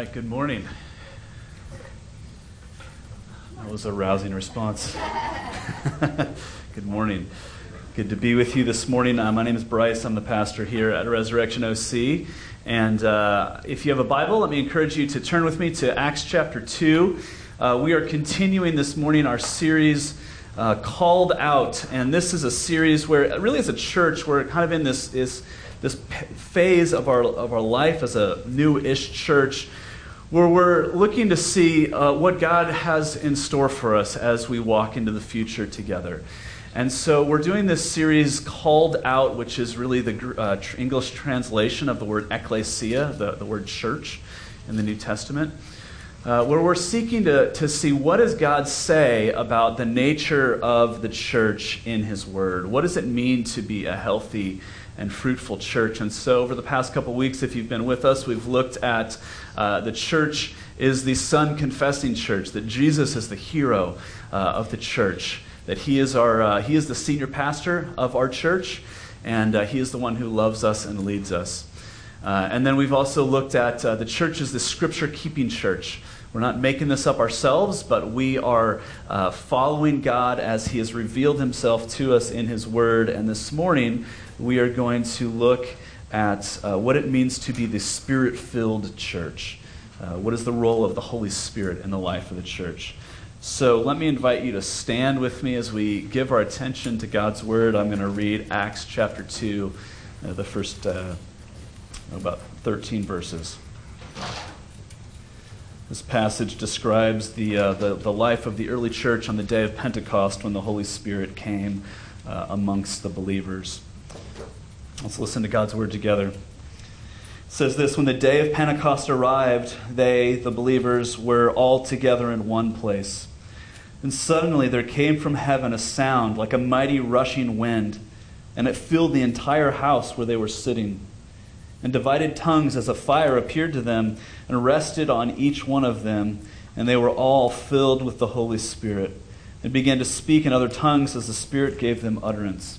right, good morning. That was a rousing response. good morning. Good to be with you this morning. Uh, my name is Bryce. I'm the pastor here at Resurrection OC. And uh, if you have a Bible, let me encourage you to turn with me to Acts chapter 2. Uh, we are continuing this morning our series uh, called out. And this is a series where, really, as a church, we're kind of in this, this, this phase of our, of our life as a new ish church where we're looking to see uh, what God has in store for us as we walk into the future together. And so we're doing this series called out, which is really the uh, English translation of the word ecclesia, the, the word church in the New Testament, uh, where we're seeking to, to see what does God say about the nature of the church in His Word. What does it mean to be a healthy and fruitful church. And so, over the past couple weeks, if you've been with us, we've looked at uh, the church is the son confessing church, that Jesus is the hero uh, of the church, that he is, our, uh, he is the senior pastor of our church, and uh, he is the one who loves us and leads us. Uh, and then we've also looked at the church is the scripture keeping church. We're not making this up ourselves, but we are following God as He has revealed Himself to us in His Word. And this morning, we are going to look at uh, what it means to be the spirit filled church. Uh, what is the role of the Holy Spirit in the life of the church? So let me invite you to stand with me as we give our attention to God's Word. I'm going to read Acts chapter 2, uh, the first uh, about 13 verses. This passage describes the, uh, the, the, life of the early church on the day of Pentecost when the Holy Spirit came uh, amongst the believers. Let's listen to God's word together. It says this When the day of Pentecost arrived, they, the believers, were all together in one place. And suddenly there came from heaven a sound like a mighty rushing wind, and it filled the entire house where they were sitting and divided tongues as a fire appeared to them and rested on each one of them, and they were all filled with the Holy Spirit and began to speak in other tongues as the Spirit gave them utterance.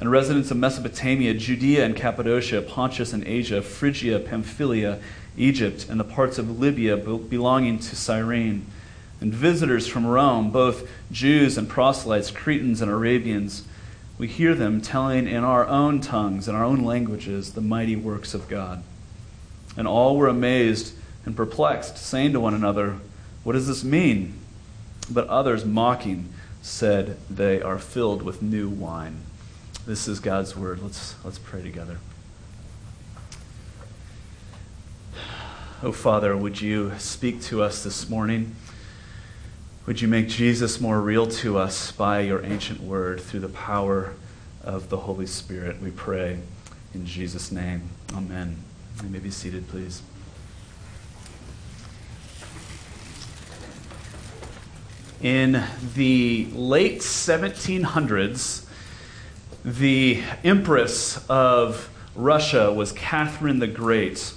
and residents of Mesopotamia, Judea and Cappadocia, Pontus and Asia, Phrygia, Pamphylia, Egypt, and the parts of Libya belonging to Cyrene, and visitors from Rome, both Jews and proselytes, Cretans and Arabians we hear them telling in our own tongues, in our own languages, the mighty works of God. And all were amazed and perplexed, saying to one another, What does this mean? But others, mocking, said, They are filled with new wine. This is God's word. Let's, let's pray together. Oh, Father, would you speak to us this morning? Would you make Jesus more real to us by your ancient word through the power of the Holy Spirit? We pray in Jesus' name. Amen. You may be seated, please. In the late 1700s, the Empress of Russia was Catherine the Great.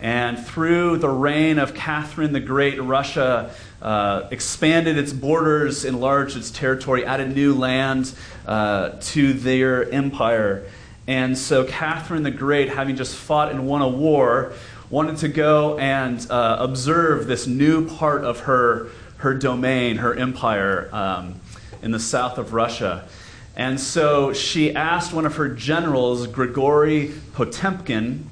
And through the reign of Catherine the Great, Russia uh, expanded its borders, enlarged its territory, added new land uh, to their empire. And so Catherine the Great, having just fought and won a war, wanted to go and uh, observe this new part of her, her domain, her empire um, in the south of Russia. And so she asked one of her generals, Grigory Potemkin,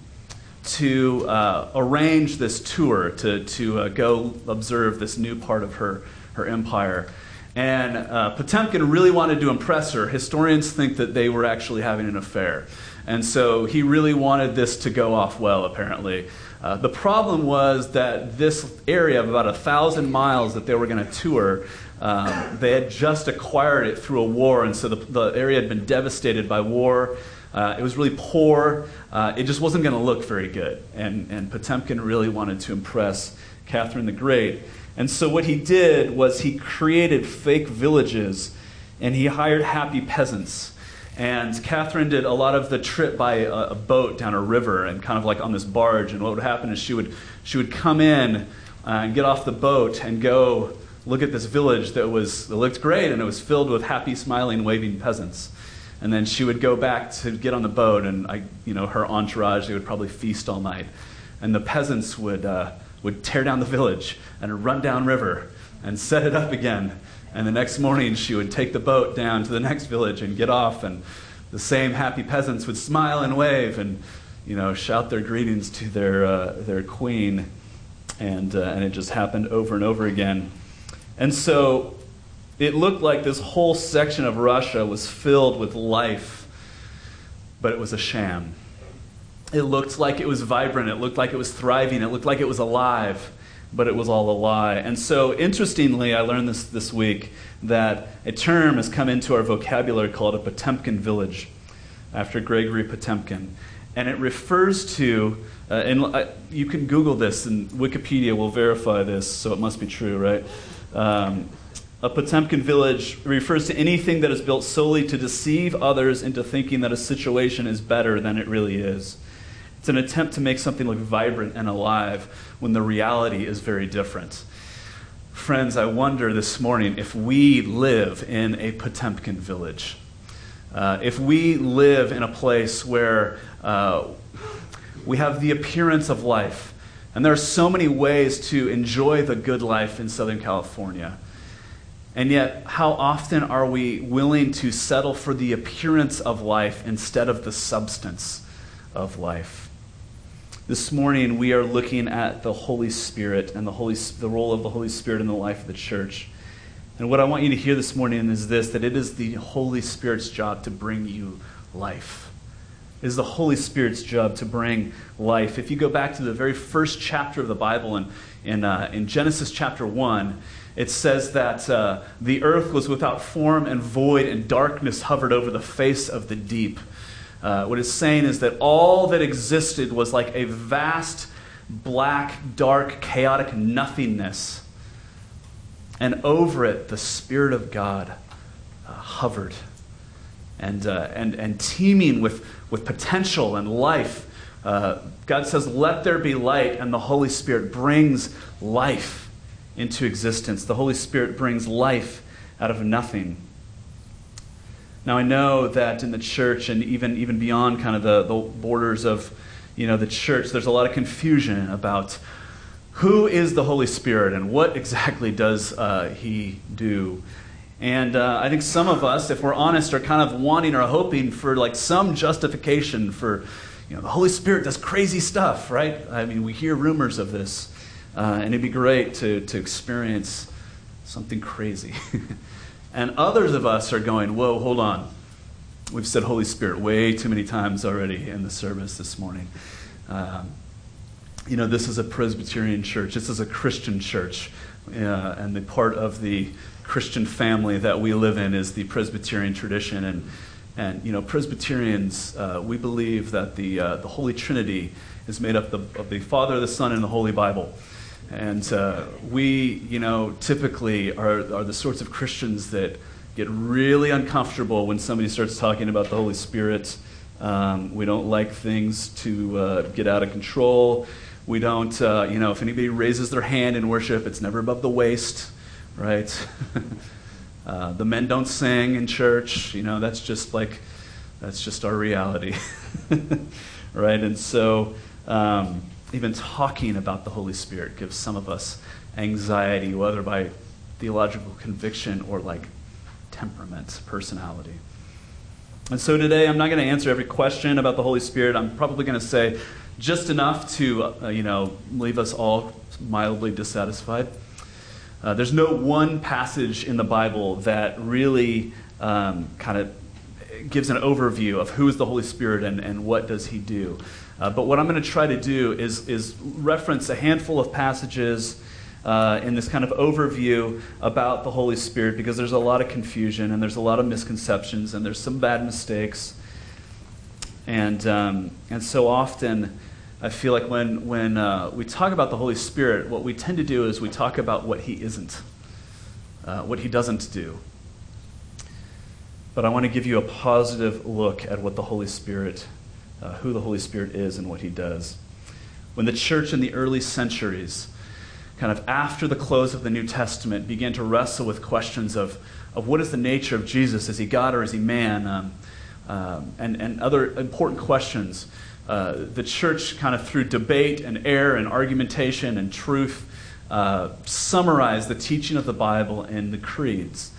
to uh, arrange this tour to, to uh, go observe this new part of her, her empire. And uh, Potemkin really wanted to impress her. Historians think that they were actually having an affair. And so he really wanted this to go off well, apparently. Uh, the problem was that this area of about a thousand miles that they were going to tour, um, they had just acquired it through a war, and so the, the area had been devastated by war. Uh, it was really poor. Uh, it just wasn't going to look very good. And, and Potemkin really wanted to impress Catherine the Great. And so what he did was he created fake villages and he hired happy peasants. And Catherine did a lot of the trip by a, a, boat down a river and kind of like on this barge. And what would happen is she would, she would come in uh, and get off the boat and go look at this village that was that looked great and it was filled with happy, smiling, waving peasants. And then she would go back to get on the boat, and I, you know, her entourage, they would probably feast all night. And the peasants would, uh, would tear down the village and run down river and set it up again. And the next morning, she would take the boat down to the next village and get off, and the same happy peasants would smile and wave and, you know, shout their greetings to their, uh, their queen. And, uh, and it just happened over and over again. And so it looked like this whole section of Russia was filled with life, but it was a sham. It looked like it was vibrant, it looked like it was thriving, it looked like it was alive, but it was all a lie. And so, interestingly, I learned this this week that a term has come into our vocabulary called a Potemkin village, after Gregory Potemkin. And it refers to, uh, and uh, you can Google this, and Wikipedia will verify this, so it must be true, right? Um, a Potemkin village refers to anything that is built solely to deceive others into thinking that a situation is better than it really is. It's an attempt to make something look vibrant and alive when the reality is very different. Friends, I wonder this morning if we live in a Potemkin village. Uh, if we live in a place where uh, we have the appearance of life, and there are so many ways to enjoy the good life in Southern California. And yet, how often are we willing to settle for the appearance of life instead of the substance of life? This morning, we are looking at the Holy Spirit and the, Holy, the role of the Holy Spirit in the life of the church. And what I want you to hear this morning is this that it is the Holy Spirit's job to bring you life. It is the Holy Spirit's job to bring life. If you go back to the very first chapter of the Bible in, in, uh, in Genesis chapter 1, it says that uh, the earth was without form and void, and darkness hovered over the face of the deep. Uh, what it's saying is that all that existed was like a vast, black, dark, chaotic nothingness. And over it, the Spirit of God uh, hovered and, uh, and, and teeming with, with potential and life. Uh, God says, Let there be light, and the Holy Spirit brings life into existence. The Holy Spirit brings life out of nothing. Now, I know that in the church and even, even beyond kind of the, the borders of you know, the church, there's a lot of confusion about who is the Holy Spirit and what exactly does uh, he do. And uh, I think some of us, if we're honest, are kind of wanting or hoping for like some justification for, you know, the Holy Spirit does crazy stuff, right? I mean, we hear rumors of this, uh, and it'd be great to, to experience something crazy. and others of us are going, whoa, hold on. We've said Holy Spirit way too many times already in the service this morning. Um, you know, this is a Presbyterian church. This is a Christian church. Uh, and the part of the Christian family that we live in is the Presbyterian tradition. And, and you know, Presbyterians, uh, we believe that the, uh, the Holy Trinity is made up of, of the Father, the Son, and the Holy Bible. And uh, we, you know, typically are, are the sorts of Christians that get really uncomfortable when somebody starts talking about the Holy Spirit. Um, we don't like things to uh, get out of control. We don't, uh, you know, if anybody raises their hand in worship, it's never above the waist right? uh, the men don't sing in church. You know, that's just like, that's just our reality, right? And so, um, even talking about the Holy Spirit gives some of us anxiety, whether by theological conviction or like temperament, personality. And so today, I'm not going to answer every question about the Holy Spirit. I'm probably going to say just enough to, uh, you know, leave us all mildly dissatisfied. Uh, there's no one passage in the Bible that really um, kind of gives an overview of who is the Holy Spirit and, and what does he do. Uh, but what I'm going to try to do is, is reference a handful of passages uh, in this kind of overview about the Holy Spirit because there's a lot of confusion and there's a lot of misconceptions and there's some bad mistakes. And, um, and so often, I feel like when, when uh, we talk about the Holy Spirit, what we tend to do is we talk about what He isn't, uh, what He doesn't do. But I want to give you a positive look at what the Holy Spirit, uh, who the Holy Spirit is, and what He does. When the church in the early centuries, kind of after the close of the New Testament, began to wrestle with questions of, of what is the nature of Jesus? Is he God or is he man? Um, um, and, and other important questions. Uh, the church, kind of through debate and error and argumentation and truth, uh, summarized the teaching of the Bible in the creeds.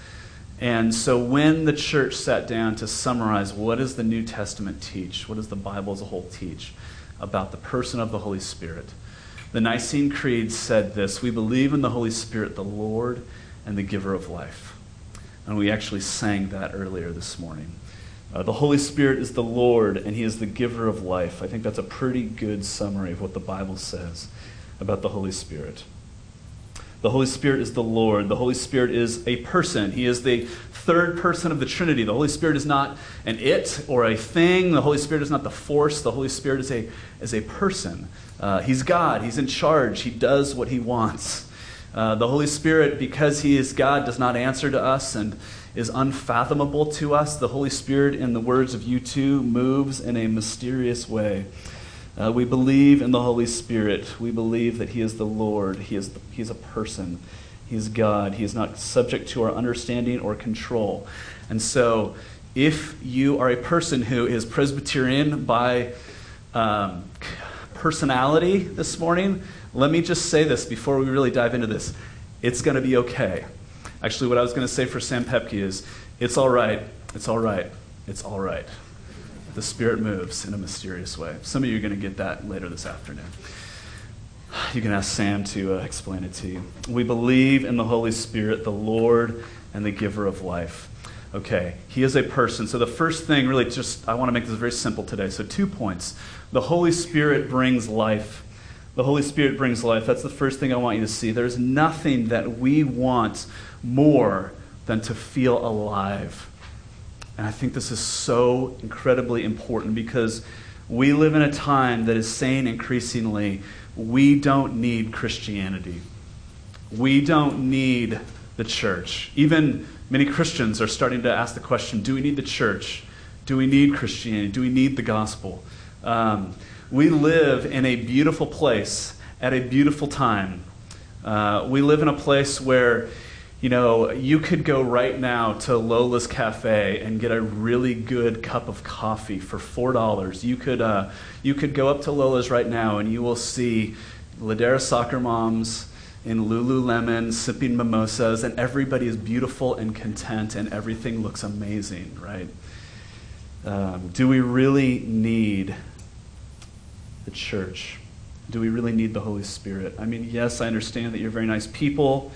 And so when the church sat down to summarize what does the New Testament teach, what does the Bible as a whole teach about the person of the Holy Spirit, the Nicene Creed said this We believe in the Holy Spirit, the Lord and the giver of life. And we actually sang that earlier this morning. Uh, the Holy Spirit is the Lord, and He is the giver of life. I think that's a pretty good summary of what the Bible says about the Holy Spirit. The Holy Spirit is the Lord. The Holy Spirit is a person. He is the third person of the Trinity. The Holy Spirit is not an it or a thing. The Holy Spirit is not the force. The Holy Spirit is a, is a person. Uh, he's God. He's in charge. He does what he wants. Uh, the Holy Spirit, because he is God, does not answer to us and is unfathomable to us. The Holy Spirit, in the words of U2, moves in a mysterious way. Uh, we believe in the Holy Spirit. We believe that He is the Lord. He is, the, he is a person. He is God. He is not subject to our understanding or control. And so, if you are a person who is Presbyterian by um, personality this morning, let me just say this before we really dive into this. It's going to be okay. Actually, what I was going to say for Sam Pepke is it's all right. It's all right. It's all right the Spirit moves in a mysterious way. Some of you are going to get that later this afternoon. You can ask Sam to uh, explain it to you. We believe in the Holy Spirit, the Lord and the giver of life. Okay, he is a person. So the first thing, really, just I want to make this very simple today. So, two points. The Holy Spirit brings life. The Holy Spirit brings life. That's the first thing I want you to see. There's nothing that we want more than to feel alive. And I think this is so incredibly important because we live in a time that is saying increasingly, we don't need Christianity. We don't need the church. Even many Christians are starting to ask the question do we need the church? Do we need Christianity? Do we need the gospel? Um, we live in a beautiful place at a beautiful time. Uh, we live in a place where you know, you could go right now to Lola's Cafe and get a really good cup of coffee for four dollars. You could uh, you could go up to Lola's right now and you will see Ladera soccer moms in Lululemon sipping mimosas, and everybody is beautiful and content, and everything looks amazing, right? Um, do we really need the church? Do we really need the Holy Spirit? I mean, yes, I understand that you're very nice people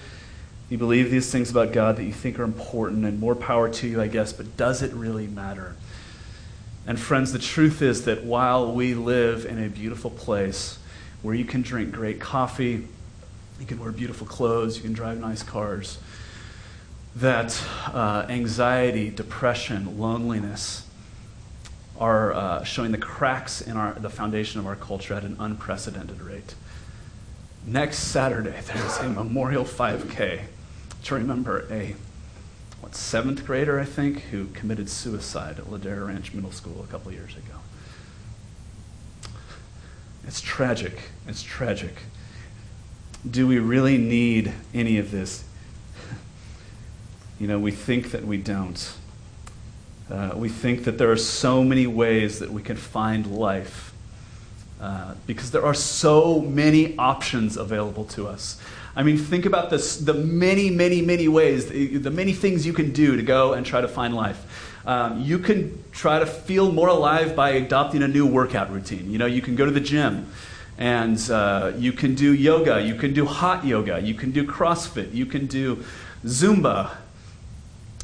you believe these things about God that you think are important, and more power to you, I guess, but does it really matter? And friends, the truth is that while we live in a beautiful place where you can drink great coffee, you can wear beautiful clothes, you can drive nice cars, that uh, anxiety, depression, loneliness are uh, showing the cracks in our, the foundation of our culture at an unprecedented rate. Next Saturday, there's a Memorial 5K to remember a what seventh grader I think who committed suicide at Ladera Ranch Middle School a couple years ago. It's tragic. It's tragic. Do we really need any of this? You know, we think that we don't. Uh, we think that there are so many ways that we can find life uh, because there are so many options available to us. I mean, think about this the many, many, many ways, the, the many things you can do to go and try to find life. Um, you can try to feel more alive by adopting a new workout routine. You know, you can go to the gym and uh, you can do yoga, you can do hot yoga, you can do CrossFit, you can do Zumba.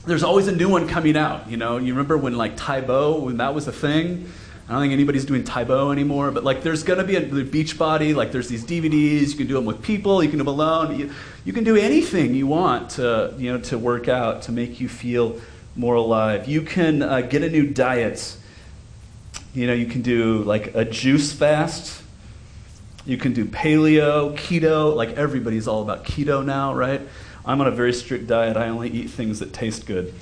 There's always a new one coming out. You know, you remember when like Tae Bo, when that was a thing? I don't think anybody's doing Tae Bo anymore, but like there's to be a Beachbody, like there's these DVDs, you can do them with people, you can do them alone. You, you can do anything you want to, you know, to work out, to make you feel more alive. You can uh, get a new diet. You know, you can do like a juice fast. You can do paleo, keto. Like everybody's all about keto now, right? I'm on a very strict diet. I only eat things that taste good.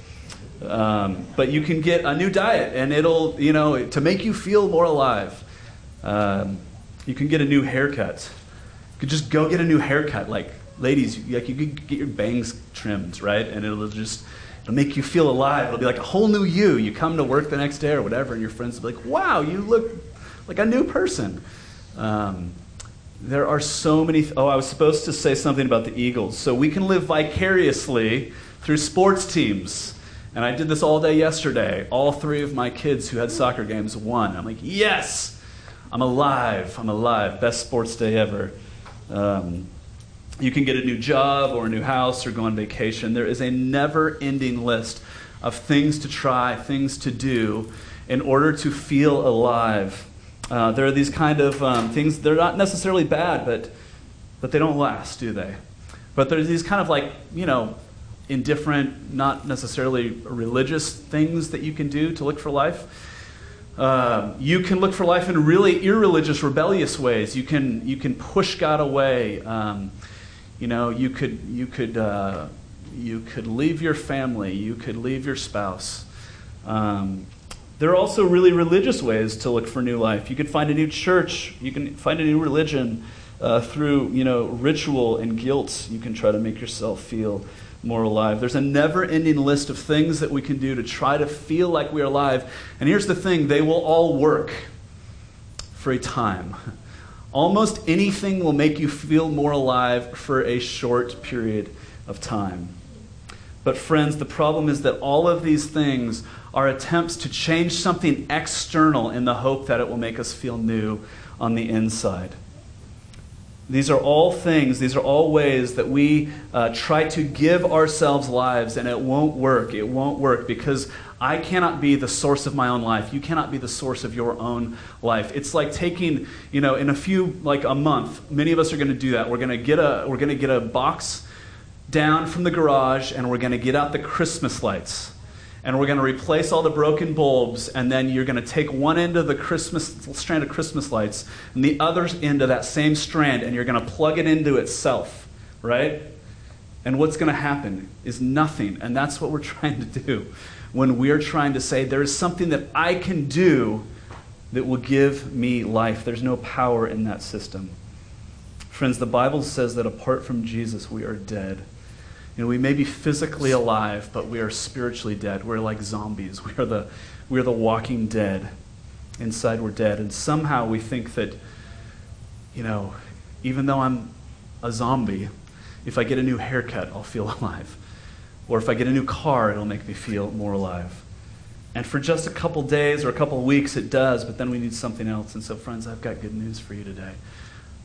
Um, but you can get a new diet, and it'll, you know, to make you feel more alive. Um, you can get a new haircut. You could just go get a new haircut. Like, ladies, like you could get your bangs trimmed, right? And it'll just it'll make you feel alive. It'll be like a whole new you. You come to work the next day or whatever, and your friends will be like, "Wow, you look like a new person." Um, there are so many. Th- oh, I was supposed to say something about the Eagles. So we can live vicariously through sports teams. And I did this all day yesterday. All three of my kids who had soccer games won. I'm like, yes, I'm alive. I'm alive. Best sports day ever. Um, you can get a new job or a new house or go on vacation. There is a never ending list of things to try, things to do in order to feel alive. Uh, there are these kind of um, things, they're not necessarily bad, but, but they don't last, do they? But there's these kind of like, you know, indifferent, not necessarily religious things that you can do to look for life. Uh, you can look for life in really irreligious, rebellious ways. You can, you can push God away. Um, you know, you could, you, could, uh, you could leave your family, you could leave your spouse. Um, there are also really religious ways to look for new life. You could find a new church, you can find a new religion uh, through you know, ritual and guilt. You can try to make yourself feel more alive. There's a never ending list of things that we can do to try to feel like we're alive. And here's the thing they will all work for a time. Almost anything will make you feel more alive for a short period of time. But, friends, the problem is that all of these things are attempts to change something external in the hope that it will make us feel new on the inside. These are all things, these are all ways that we uh, try to give ourselves lives, and it won't work. It won't work because I cannot be the source of my own life. You cannot be the source of your own life. It's like taking, you know, in a few, like a month, many of us are going to do that. We're going to get a, we're going to get a box down from the garage, and we're going to get out the Christmas lights and we're going to replace all the broken bulbs, and then you're going to take one end of the Christmas strand of Christmas lights and the other end of that same strand, and you're going to plug it into itself, right? And what's going to happen is nothing, and that's what we're trying to do when we're trying to say there is something that I can do that will give me life. There's no power in that system. Friends, the Bible says that apart from Jesus, we are dead. You know, we may be physically alive, but we are spiritually dead. We're like zombies. We are the, we are the walking dead. Inside, we're dead. And somehow we think that, you know, even though I'm a zombie, if I get a new haircut, I'll feel alive. Or if I get a new car, it'll make me feel more alive. And for just a couple days or a couple weeks, it does, but then we need something else. And so, friends, I've got good news for you today.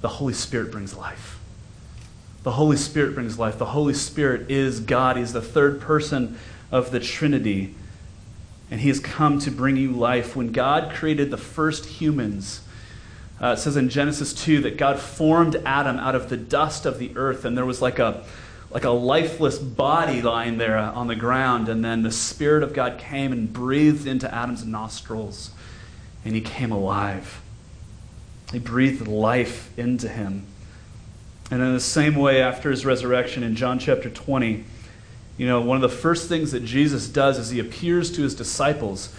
The Holy Spirit brings life. The Holy Spirit brings life. The Holy Spirit is God. He's the third person of the Trinity. And He has come to bring you life. When God created the first humans, uh, it says in Genesis 2 that God formed Adam out of the dust of the earth, and there was like a, like a lifeless body lying there on the ground. And then the Spirit of God came and breathed into Adam's nostrils, and he came alive. He breathed life into him. And in the same way, after his resurrection in John chapter 20, you know, one of the first things that Jesus does is he appears to his disciples.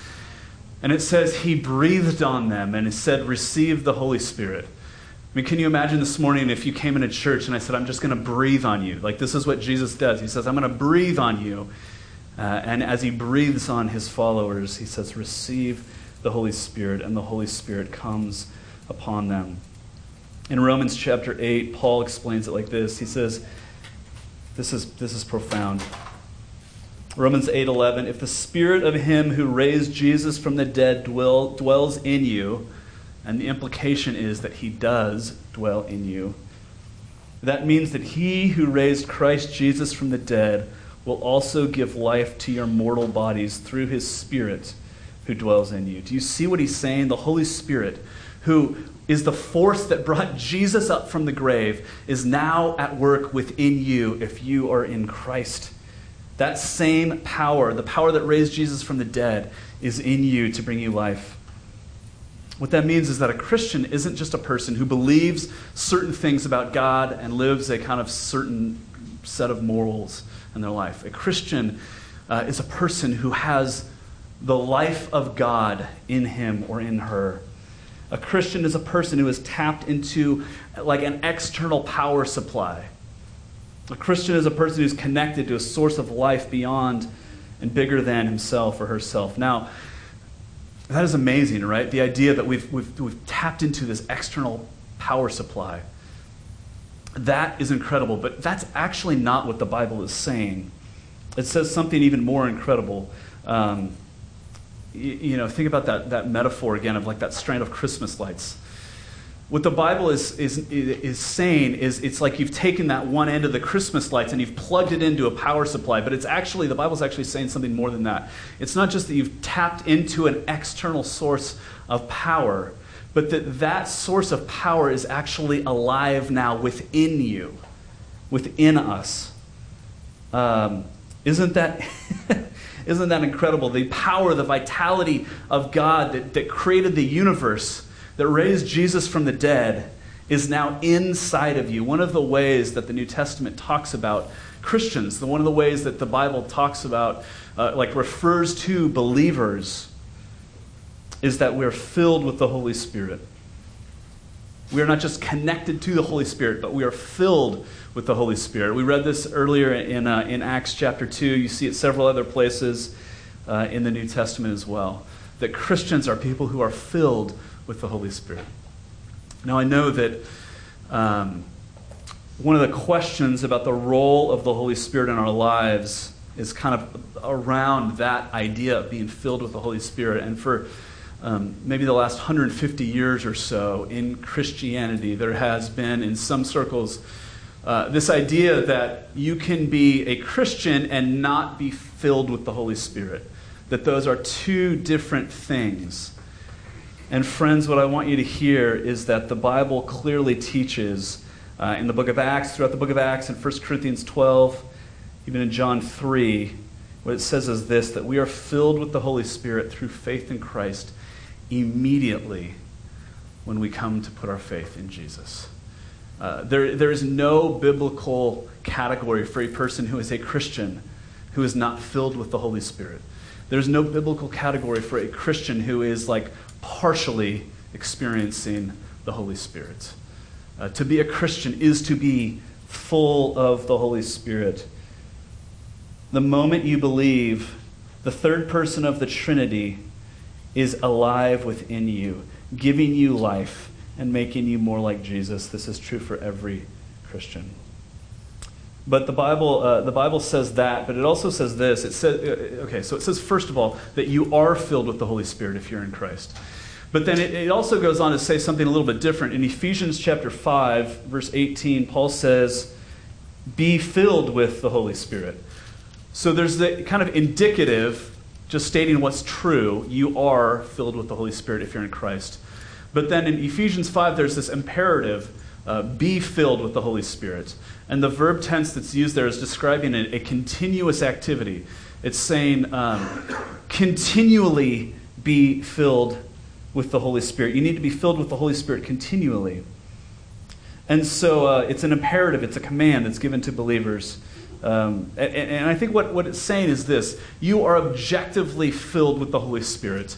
And it says he breathed on them and said, Receive the Holy Spirit. I mean, can you imagine this morning if you came into church and I said, I'm just going to breathe on you? Like, this is what Jesus does. He says, I'm going to breathe on you. Uh, and as he breathes on his followers, he says, Receive the Holy Spirit. And the Holy Spirit comes upon them. In Romans chapter 8, Paul explains it like this. He says, this is, this is profound. Romans 8:11 If the spirit of him who raised Jesus from the dead dwell, dwells in you, and the implication is that he does dwell in you, that means that he who raised Christ Jesus from the dead will also give life to your mortal bodies through his spirit who dwells in you. Do you see what he's saying? The Holy Spirit who is the force that brought Jesus up from the grave, is now at work within you if you are in Christ. That same power, the power that raised Jesus from the dead, is in you to bring you life. What that means is that a Christian isn't just a person who believes certain things about God and lives a kind of certain set of morals in their life. A Christian uh, is a person who has the life of God in him or in her. A Christian is a person who is tapped into like an external power supply. A Christian is a person who's connected to a source of life beyond and bigger than himself or herself. Now, that is amazing, right? The idea that we've, we've, we've tapped into this external power supply. That is incredible, but that's actually not what the Bible is saying. It says something even more incredible. Um, you, know, think about that, that metaphor again of like that strand of Christmas lights. What the Bible is, is, is saying is it's like you've taken that one end of the Christmas lights and you've plugged it into a power supply, but it's actually, the Bible's actually saying something more than that. It's not just that you've tapped into an external source of power, but that that source of power is actually alive now within you, within us. Um, isn't that. Isn't that incredible? The power, the vitality of God that, that created the universe, that raised Jesus from the dead, is now inside of you. One of the ways that the New Testament talks about Christians, the, one of the ways that the Bible talks about, uh, like refers to believers, is that we're filled with the Holy Spirit. We are not just connected to the Holy Spirit, but we are filled with the Holy Spirit. We read this earlier in, uh, in Acts chapter 2. You see it several other places uh, in the New Testament as well. That Christians are people who are filled with the Holy Spirit. Now, I know that um, one of the questions about the role of the Holy Spirit in our lives is kind of around that idea of being filled with the Holy Spirit. And for um, maybe the last 150 years or so in Christianity, there has been, in some circles, uh, this idea that you can be a Christian and not be filled with the Holy Spirit. That those are two different things. And, friends, what I want you to hear is that the Bible clearly teaches uh, in the book of Acts, throughout the book of Acts, in 1 Corinthians 12, even in John 3, what it says is this that we are filled with the Holy Spirit through faith in Christ immediately when we come to put our faith in Jesus. Uh, there, there is no biblical category for a person who is a Christian who is not filled with the Holy Spirit. There's no biblical category for a Christian who is like partially experiencing the Holy Spirit. Uh, to be a Christian is to be full of the Holy Spirit. The moment you believe, the third person of the Trinity is alive within you, giving you life and making you more like Jesus. This is true for every Christian. But the Bible, uh, the Bible says that, but it also says this. It says, uh, okay, so it says, first of all, that you are filled with the Holy Spirit if you're in Christ. But then it, it also goes on to say something a little bit different. In Ephesians chapter 5, verse 18, Paul says, Be filled with the Holy Spirit. So there's the kind of indicative, just stating what's true. You are filled with the Holy Spirit if you're in Christ. But then in Ephesians 5, there's this imperative uh, be filled with the Holy Spirit. And the verb tense that's used there is describing a, a continuous activity. It's saying um, continually be filled with the Holy Spirit. You need to be filled with the Holy Spirit continually. And so uh, it's an imperative, it's a command that's given to believers. Um, and, and, I think what, what it's saying is this you are objectively filled with the Holy Spirit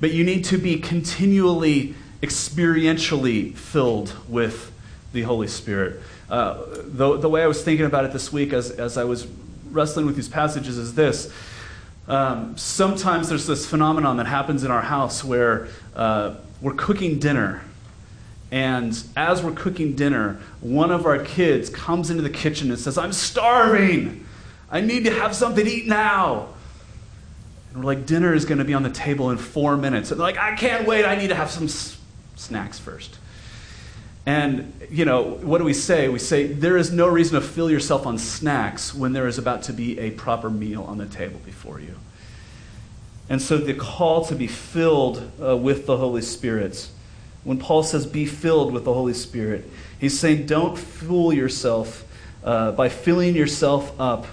but you need to be continually experientially filled with the Holy Spirit. Uh, the, the way I was thinking about it this week as, as I was wrestling with these passages is this. Um, sometimes there's this phenomenon that happens in our house where uh, we're cooking dinner. And as we're cooking dinner, one of our kids comes into the kitchen and says, I'm starving. I need to have something to eat now. And we're like, dinner is going to be on the table in four minutes. And they're like, I can't wait. I need to have some s- snacks first. And, you know, what do we say? We say, there is no reason to fill yourself on snacks when there is about to be a proper meal on the table before you. And so the call to be filled uh, with the Holy Spirit, when Paul says, be filled with the Holy Spirit, he's saying, don't fool yourself uh, by filling yourself up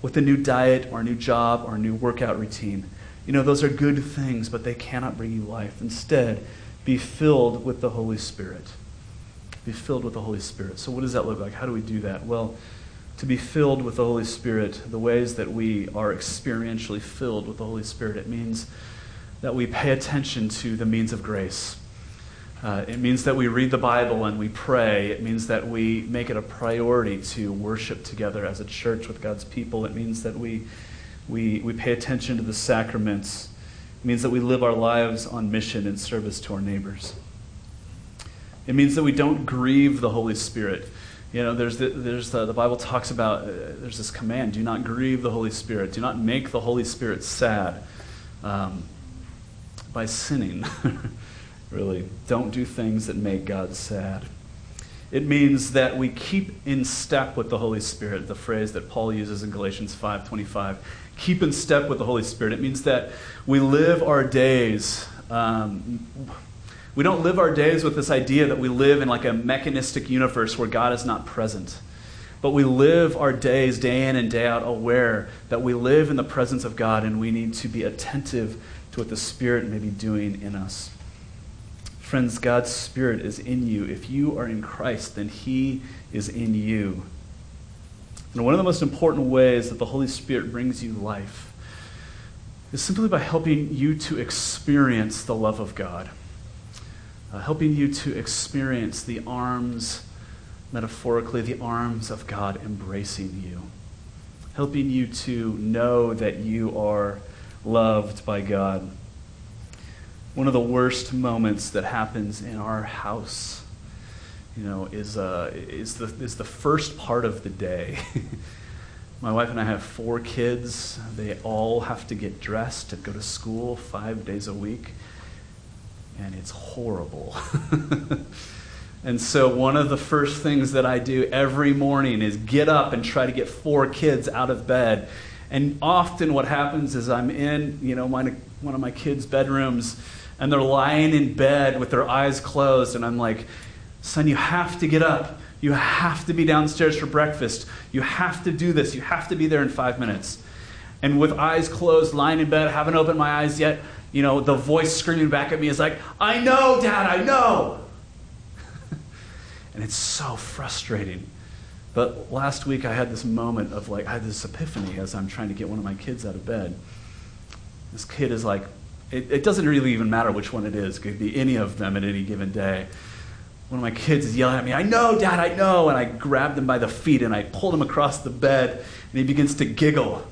with a new diet or a new job or a new workout routine. You know, those are good things, but they cannot bring you life. Instead, be filled with the Holy Spirit. Be filled with the Holy Spirit. So, what does that look like? How do we do that? Well, to be filled with the Holy Spirit, the ways that we are experientially filled with the Holy Spirit, it means that we pay attention to the means of grace. Uh, it means that we read the Bible and we pray. It means that we make it a priority to worship together as a church with God's people. It means that we, we, we pay attention to the sacraments. It means that we live our lives on mission and service to our neighbors. It means that we don't grieve the Holy Spirit. You know, there's the, there's the, the Bible talks about, uh, there's this command do not grieve the Holy Spirit, do not make the Holy Spirit sad um, by sinning. really. Don't do things that make God sad. It means that we keep in step with the Holy Spirit, the phrase that Paul uses in Galatians 5:25. Keep in step with the Holy Spirit. It means that we live our days. Um, we don't live our days with this idea that we live in like a mechanistic universe where God is not present. But we live our days day in and day out aware that we live in the presence of God and we need to be attentive to what the Spirit may be doing in us. Friends, God's Spirit is in you. If you are in Christ, then He is in you. And one of the most important ways that the Holy Spirit brings you life is simply by helping you to experience the love of God, uh, helping you to experience the arms, metaphorically, the arms of God embracing you, helping you to know that you are loved by God one of the worst moments that happens in our house you know is uh, is the is the first part of the day. My wife and I have four kids. They all have to get dressed and go to school 5 days a week and it's horrible. And so, one of the first things that I do every morning is get up and try to get four kids out of bed. And often, what happens is I'm in, you know, my, one of my kids' bedrooms, and they're lying in bed with their eyes closed. And I'm like, son, you have to get up. You have to be downstairs for breakfast. You have to do this. You have to be there in five minutes. And with eyes closed, lying in bed, haven't opened my eyes yet, you know, the voice screaming back at me is like, I know, Dad, I know. and it's so frustrating. But last week I had this moment of like, I had this epiphany as I'm trying to get one of my kids out of bed. This kid is like it, it, doesn't really even matter which one it is. It could be any of them at any given day. One of my kids is yelling at me, I know, Dad, I know. And I grabbed him by the feet and I pulled him across the bed and he begins to giggle.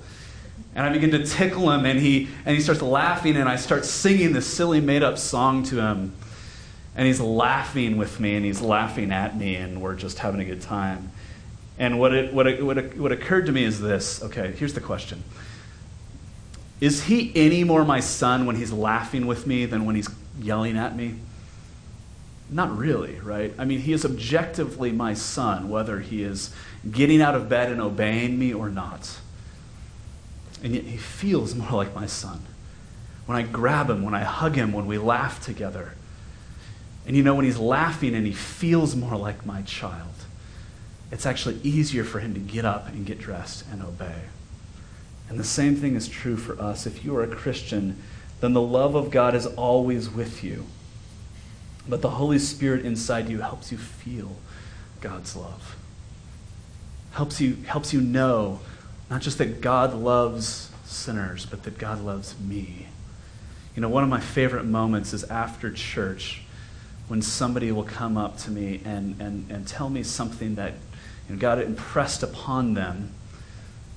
And I begin to tickle him and he, and he starts laughing and I start singing this silly made up song to him. And he's laughing with me and he's laughing at me and we're just having a good time. And what, it, what, it, what, it, what occurred to me is this okay, here's the question is he any more my son when he's laughing with me than when he's yelling at me? Not really, right? I mean, he is objectively my son, whether he is getting out of bed and obeying me or not. And yet he feels more like my son. When I grab him, when I hug him, when we laugh together. And you know, when he's laughing and he feels more like my child, it's actually easier for him to get up and get dressed and obey. And the same thing is true for us. If you are a Christian, then the love of God is always with you. But the Holy Spirit inside you helps you feel God's love. Helps you, helps you know not just that God loves sinners, but that God loves me. You know, one of my favorite moments is after church when somebody will come up to me and, and, and tell me something that you know, God impressed upon them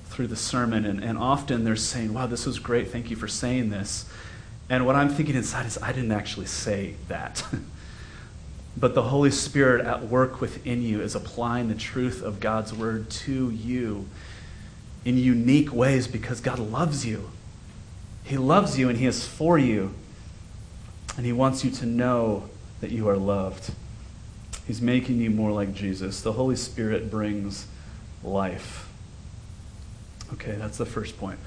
through the sermon, and, and often they're saying, Wow, this was great. Thank you for saying this. And what I'm thinking inside is, I didn't actually say that. but the Holy Spirit at work within you is applying the truth of God's word to you in unique ways because God loves you. He loves you and He is for you. And He wants you to know that you are loved. He's making you more like Jesus. The Holy Spirit brings life. Okay, that's the first point.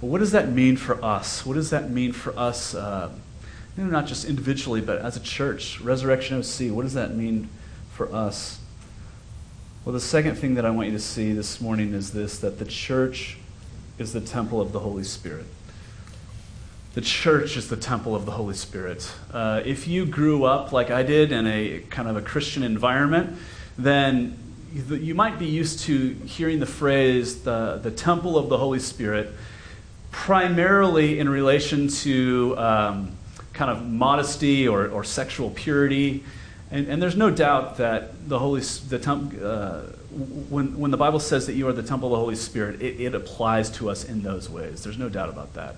But what does that mean for us? What does that mean for us, uh, you know, not just individually, but as a church? Resurrection OC, what does that mean for us? Well, the second thing that I want you to see this morning is this that the church is the temple of the Holy Spirit. The church is the temple of the Holy Spirit. Uh, if you grew up like I did in a kind of a Christian environment, then you might be used to hearing the phrase the, the temple of the Holy Spirit primarily in relation to um, kind of modesty or, or sexual purity. And, and, there's no doubt that the Holy, the temp, uh, when, when the Bible says that you are the temple of the Holy Spirit, it, it applies to us in those ways. There's no doubt about that.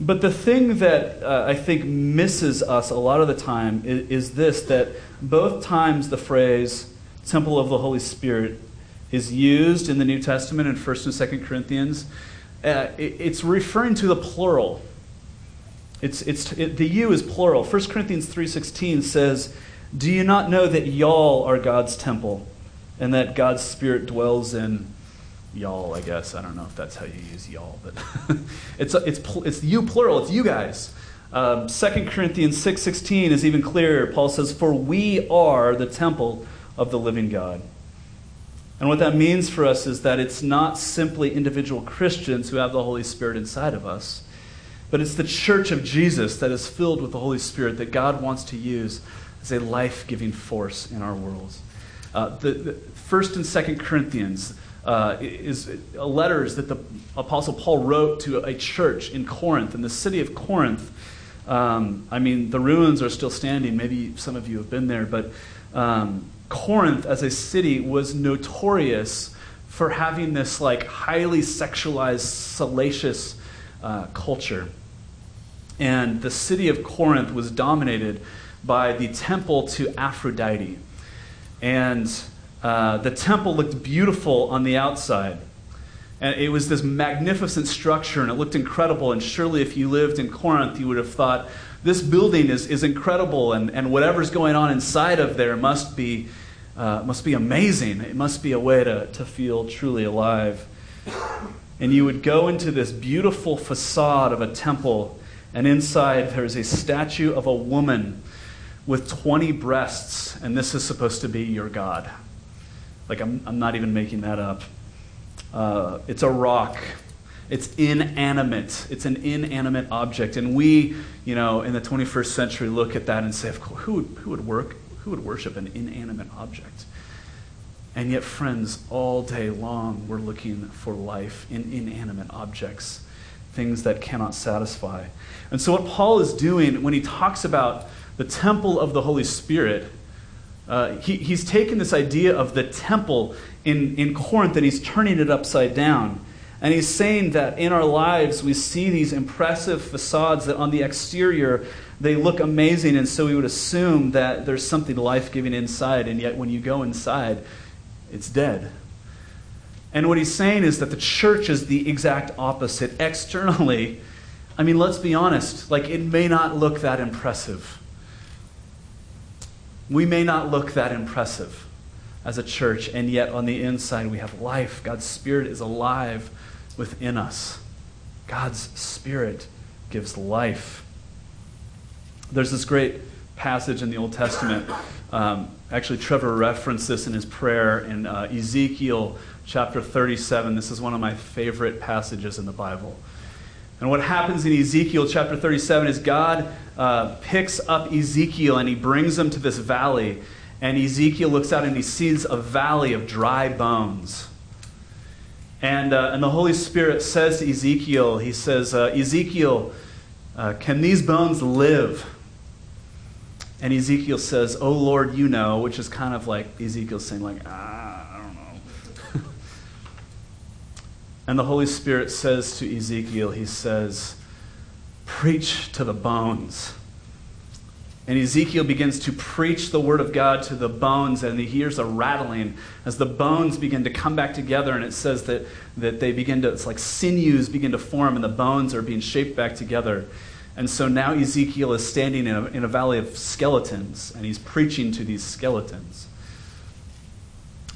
But the thing that uh, I think misses us a lot of the time is, is, this that both times the phrase temple of the Holy Spirit is used in the New Testament in 1st and 2nd Corinthians, uh, it, it's referring to the plural. It's, it's, it, the you is plural. 1 Corinthians 3.16 says, Do you not know that y'all are God's temple and that God's Spirit dwells in y'all, I guess. I don't know if that's how you use y'all, but it's, it's, it's you plural, it's you guys. Um, 2 Corinthians 6.16 is even clearer. Paul says, For we are the temple of the living God. And what that means for us is that it's not simply individual Christians who have the Holy Spirit inside of us, but it's the church of Jesus that is filled with the Holy Spirit that God wants to use as a life giving force in our world. Uh, the, the, First and Second Corinthians uh, is letters that the Apostle Paul wrote to a church in Corinth, in the city of Corinth. Um, I mean, the ruins are still standing. Maybe some of you have been there, but um, Corinth as a city was notorious for having this like highly sexualized, salacious uh, culture. And the city of Corinth was dominated by the temple to Aphrodite. And uh, the temple looked beautiful on the outside. And it was this magnificent structure, and it looked incredible. And surely, if you lived in Corinth, you would have thought, this building is, is incredible, and, and whatever's going on inside of there must be, uh, must be amazing. It must be a way to, to feel truly alive. And you would go into this beautiful facade of a temple, and inside there's a statue of a woman with 20 breasts, and this is supposed to be your God. Like, I'm, I'm not even making that up. Uh, it's a rock. It's inanimate. It's an inanimate object. And we, you know, in the 21st century look at that and say, of course, who would, who would work, who would worship an inanimate object? And yet, friends, all day long we're looking for life in inanimate objects, things that cannot satisfy. And so, what Paul is doing when he talks about the temple of the Holy Spirit uh, he, he's taken this idea of the temple in, in Corinth and he's turning it upside down. And he's saying that in our lives we see these impressive facades that on the exterior they look amazing, and so we would assume that there's something life giving inside, and yet when you go inside, it's dead. And what he's saying is that the church is the exact opposite. Externally, I mean, let's be honest, like it may not look that impressive. We may not look that impressive as a church, and yet on the inside we have life. God's Spirit is alive within us. God's Spirit gives life. There's this great passage in the Old Testament. Um, actually, Trevor referenced this in his prayer in uh, Ezekiel chapter 37. This is one of my favorite passages in the Bible. And what happens in Ezekiel chapter 37 is God uh, picks up Ezekiel and he brings him to this valley. And Ezekiel looks out and he sees a valley of dry bones. And, uh, and the Holy Spirit says to Ezekiel, He says, uh, Ezekiel, uh, can these bones live? And Ezekiel says, Oh Lord, you know, which is kind of like Ezekiel saying, like, ah, I don't know. And the Holy Spirit says to Ezekiel, He says, Preach to the bones. And Ezekiel begins to preach the word of God to the bones, and he hears a rattling as the bones begin to come back together. And it says that, that they begin to, it's like sinews begin to form, and the bones are being shaped back together. And so now Ezekiel is standing in a, in a valley of skeletons, and he's preaching to these skeletons.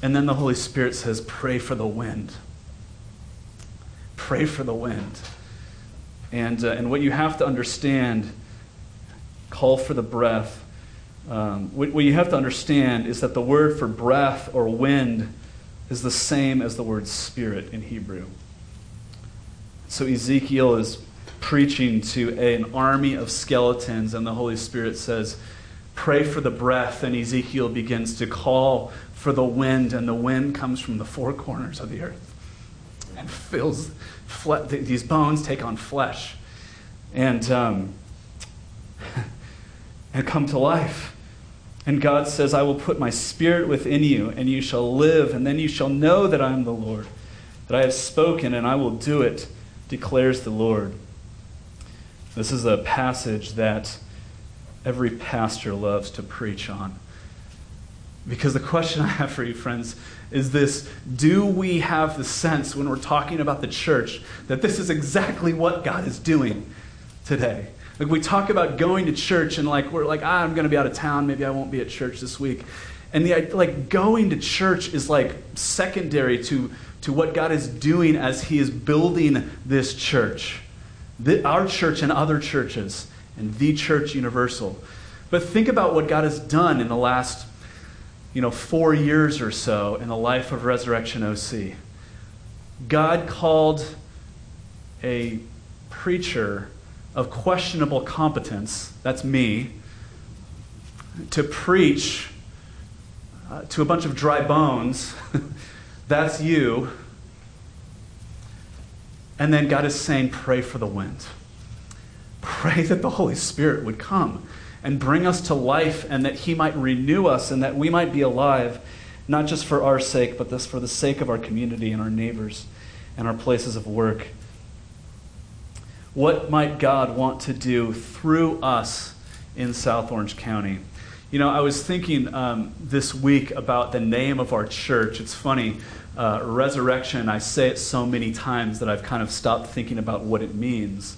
And then the Holy Spirit says, Pray for the wind. Pray for the wind. And, uh, and what you have to understand call for the breath. Um, what, what you have to understand is that the word for breath or wind is the same as the word spirit in Hebrew. So Ezekiel is preaching to an army of skeletons, and the Holy Spirit says, Pray for the breath, and Ezekiel begins to call for the wind, and the wind comes from the four corners of the earth and fills fle- these bones take on flesh and um, and come to life. And God says, I will put my spirit within you, and you shall live, and then you shall know that I am the Lord, that I have spoken, and I will do it, declares the Lord. This is a passage that every pastor loves to preach on. Because the question I have for you, friends, is this Do we have the sense when we're talking about the church that this is exactly what God is doing today? Like we talk about going to church and like we're like, ah, I'm going to be out of town. Maybe I won't be at church this week. And the like going to church is like secondary to to what God is doing as He is building this church, the, our church and other churches, and the church universal. But think about what God has done in the last, you know, four years or so in the life of Resurrection OC. God called a preacher of questionable competence, that's me, to preach uh, to a bunch of dry bones, that's you. And then God is saying, pray for the wind. Pray that the Holy Spirit would come and bring us to life and that He might renew us and that we might be alive, not just for our sake, but this for the sake of our community and our neighbors and our places of work. What might God want to do through us in South Orange County? You know, I was thinking um, this week about the name of our church. It's funny, uh, resurrection, I say it so many times that I've kind of stopped thinking about what it means.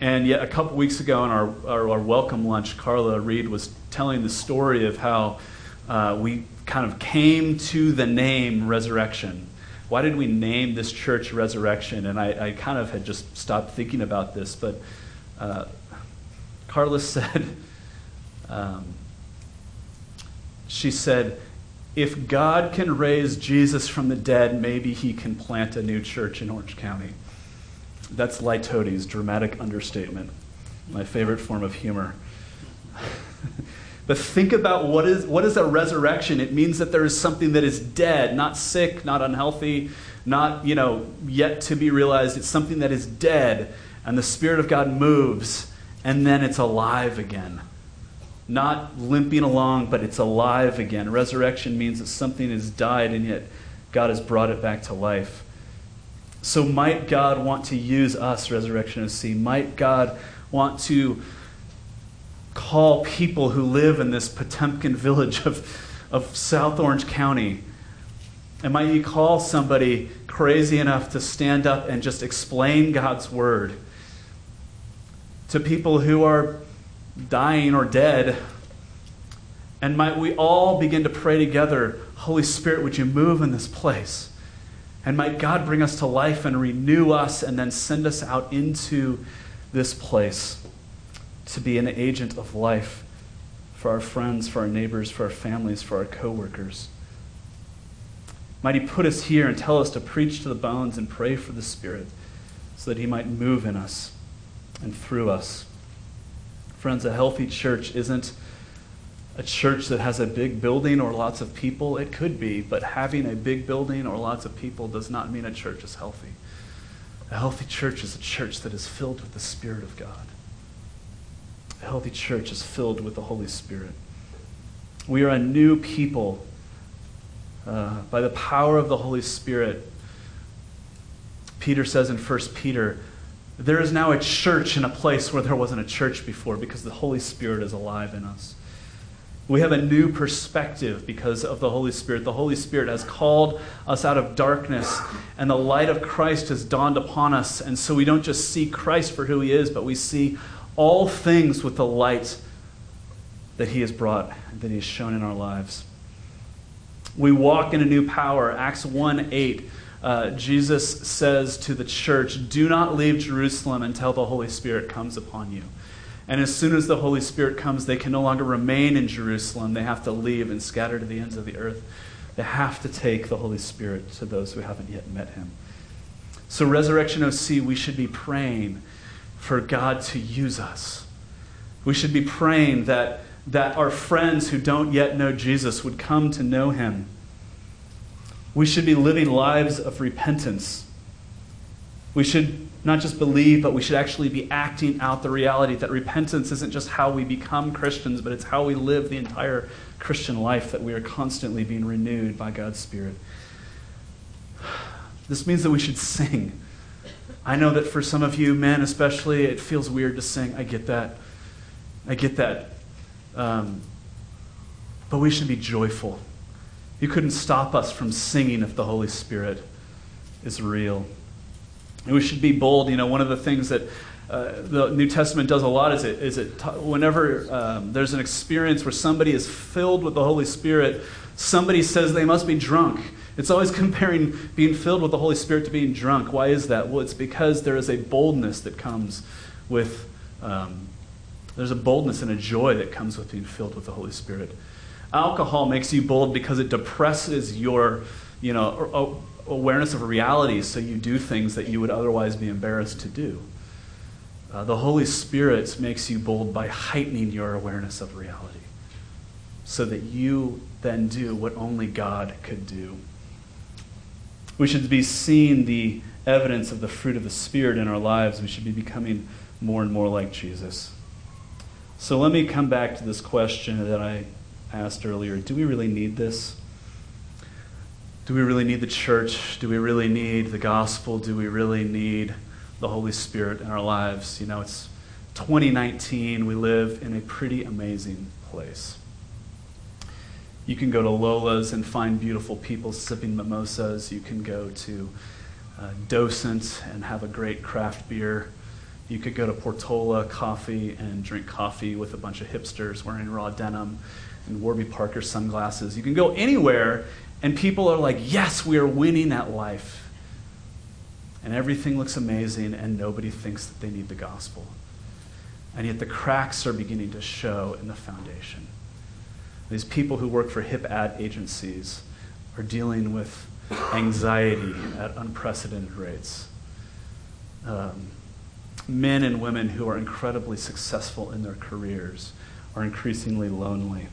And yet, a couple weeks ago in our, our, our welcome lunch, Carla Reed was telling the story of how uh, we kind of came to the name resurrection why did we name this church Resurrection? And I, I kind of had just stopped thinking about this, but uh, Carla said, um, she said, if God can raise Jesus from the dead, maybe he can plant a new church in Orange County. That's Litotes dramatic understatement, my favorite form of humor. But think about what is, what is a resurrection? It means that there is something that is dead, not sick, not unhealthy, not, you know, yet to be realized. It's something that is dead, and the Spirit of God moves, and then it's alive again. Not limping along, but it's alive again. Resurrection means that something has died, and yet God has brought it back to life. So, might God want to use us, Resurrection OC? Might God want to call people who live in this Potemkin village of, of South Orange County? And might you call somebody crazy enough to stand up and just explain God's word to people who are dying or dead? And might we all begin to pray together, Holy Spirit, would you move in this place? And might God bring us to life and renew us and then send us out into this place to be an agent of life for our friends, for our neighbors, for our families, for our coworkers. Might He put us here and tell us to preach to the bones and pray for the Spirit so that He might move in us and through us. Friends, a healthy church isn't a church that has a big building or lots of people. It could be, but having a big building or lots of people does not mean a church is healthy. A healthy church is a church that is filled with the Spirit of God. A healthy church is filled with the Holy Spirit. We are a new people uh, by the power of the Holy Spirit. Peter says in 1 Peter, there is now a church in a place where there wasn't a church before because the Holy Spirit is alive in us. We have a new perspective because of the Holy Spirit. The Holy Spirit has called us out of darkness, and the light of Christ has dawned upon us. And so we don't just see Christ for who he is, but we see all things with the light that He has brought, that He has shown in our lives. We walk in a new power. Acts 1 8, uh, Jesus says to the church, Do not leave Jerusalem until the Holy Spirit comes upon you. And as soon as the Holy Spirit comes, they can no longer remain in Jerusalem. They have to leave and scatter to the ends of the earth. They have to take the Holy Spirit to those who haven't yet met Him. So, Resurrection OC, we should be praying for God to use us. We should be praying that, that our friends who don't yet know Jesus would come to know him. We should be living lives of repentance. We should not just believe, but we should actually be acting out the reality that repentance isn't just how we become Christians, but it's how we live the entire Christian life, that we are constantly being renewed by God's Spirit. This means that we should sing. I know that for some of you, men especially, it feels weird to sing. I get that. I get that. Um, but we should be joyful. You couldn't stop us from singing if the Holy Spirit is real. We should be bold. You know, one of the things that uh, the New Testament does a lot is it, is it t- whenever um, there's an experience where somebody is filled with the Holy Spirit, somebody says they must be drunk. It's always comparing being filled with the Holy Spirit to being drunk. Why is that? Well, it's because there is a boldness that comes with, um, there's a boldness and a joy that comes with being filled with the Holy Spirit. Alcohol makes you bold because it depresses your, you know, awareness of reality, so you do things that you would otherwise be embarrassed to do. Uh, the Holy Spirit makes you bold by heightening your awareness of reality, so that you then do what only God could do. We should be seeing the evidence of the fruit of the Spirit in our lives. We should be becoming more and more like Jesus. So let me come back to this question that I asked earlier Do we really need this? Do we really need the church? Do we really need the gospel? Do we really need the Holy Spirit in our lives? You know, it's 2019. We live in a pretty amazing place. You can go to Lola's and find beautiful people sipping mimosas. You can go to uh, Docent and have a great craft beer. You could go to Portola Coffee and drink coffee with a bunch of hipsters wearing raw denim and Warby Parker sunglasses. You can go anywhere and people are like, yes, we are winning at life. And everything looks amazing, and nobody thinks that they need the gospel. And yet the cracks are beginning to show in the foundation. These people who work for hip ad agencies are dealing with anxiety at unprecedented rates. Um, men and women who are incredibly successful in their careers are increasingly lonely.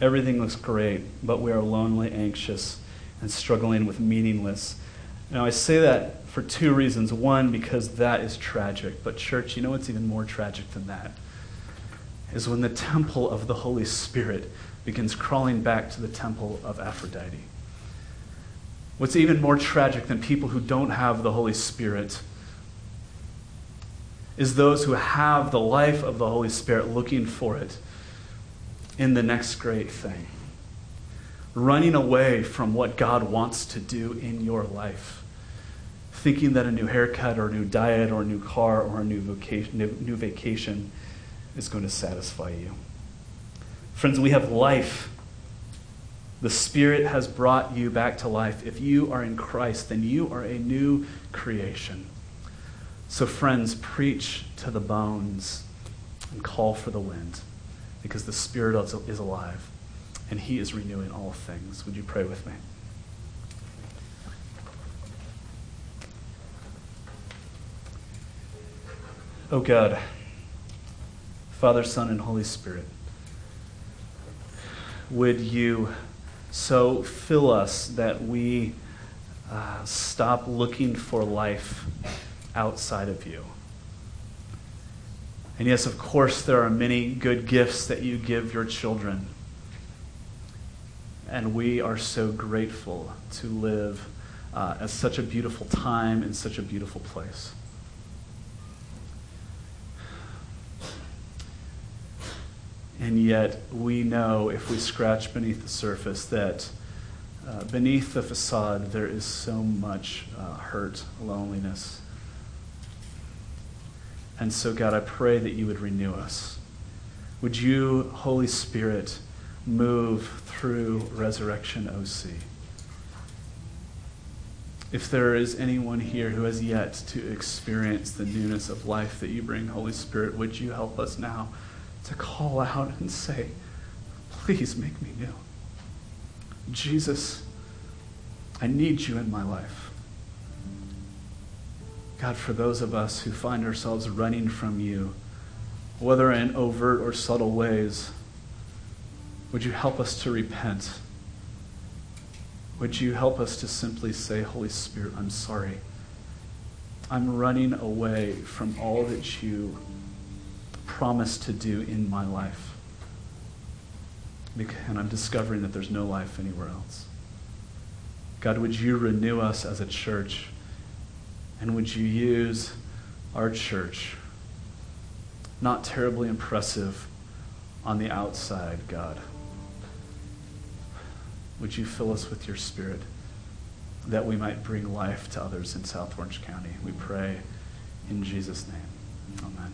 Everything looks great, but we are lonely, anxious, and struggling with meaningless. Now, I say that for two reasons. One, because that is tragic. But, church, you know what's even more tragic than that? Is when the temple of the Holy Spirit begins crawling back to the temple of Aphrodite. What's even more tragic than people who don't have the Holy Spirit is those who have the life of the Holy Spirit looking for it in the next great thing. Running away from what God wants to do in your life. Thinking that a new haircut or a new diet or a new car or a new vacation, new vacation is going to satisfy you. Friends, we have life. The Spirit has brought you back to life. If you are in Christ, then you are a new creation. So, friends, preach to the bones and call for the wind because the Spirit is alive and He is renewing all things. Would you pray with me? Oh God, Father, Son, and Holy Spirit, would you so fill us that we uh, stop looking for life outside of you? And yes, of course, there are many good gifts that you give your children. And we are so grateful to live uh, at such a beautiful time in such a beautiful place. And yet, we know if we scratch beneath the surface that uh, beneath the facade there is so much uh, hurt, loneliness, and so, God, I pray that you would renew us. Would you, Holy Spirit, move through Resurrection OC? If there is anyone here who has yet to experience the newness of life that you bring, Holy Spirit, would you help us now to call out and say, Please make me new. Jesus, I need you in my life. God, for those of us who find ourselves running from you, whether in overt or subtle ways, would you help us to repent? Would you help us to simply say, Holy Spirit, I'm sorry. I'm running away from all that you promised to do in my life. And I'm discovering that there's no life anywhere else. God, would you renew us as a church? And would you use our church? Not terribly impressive on the outside, God. Would you fill us with your spirit that we might bring life to others in South Orange County? We pray in Jesus' name. Amen.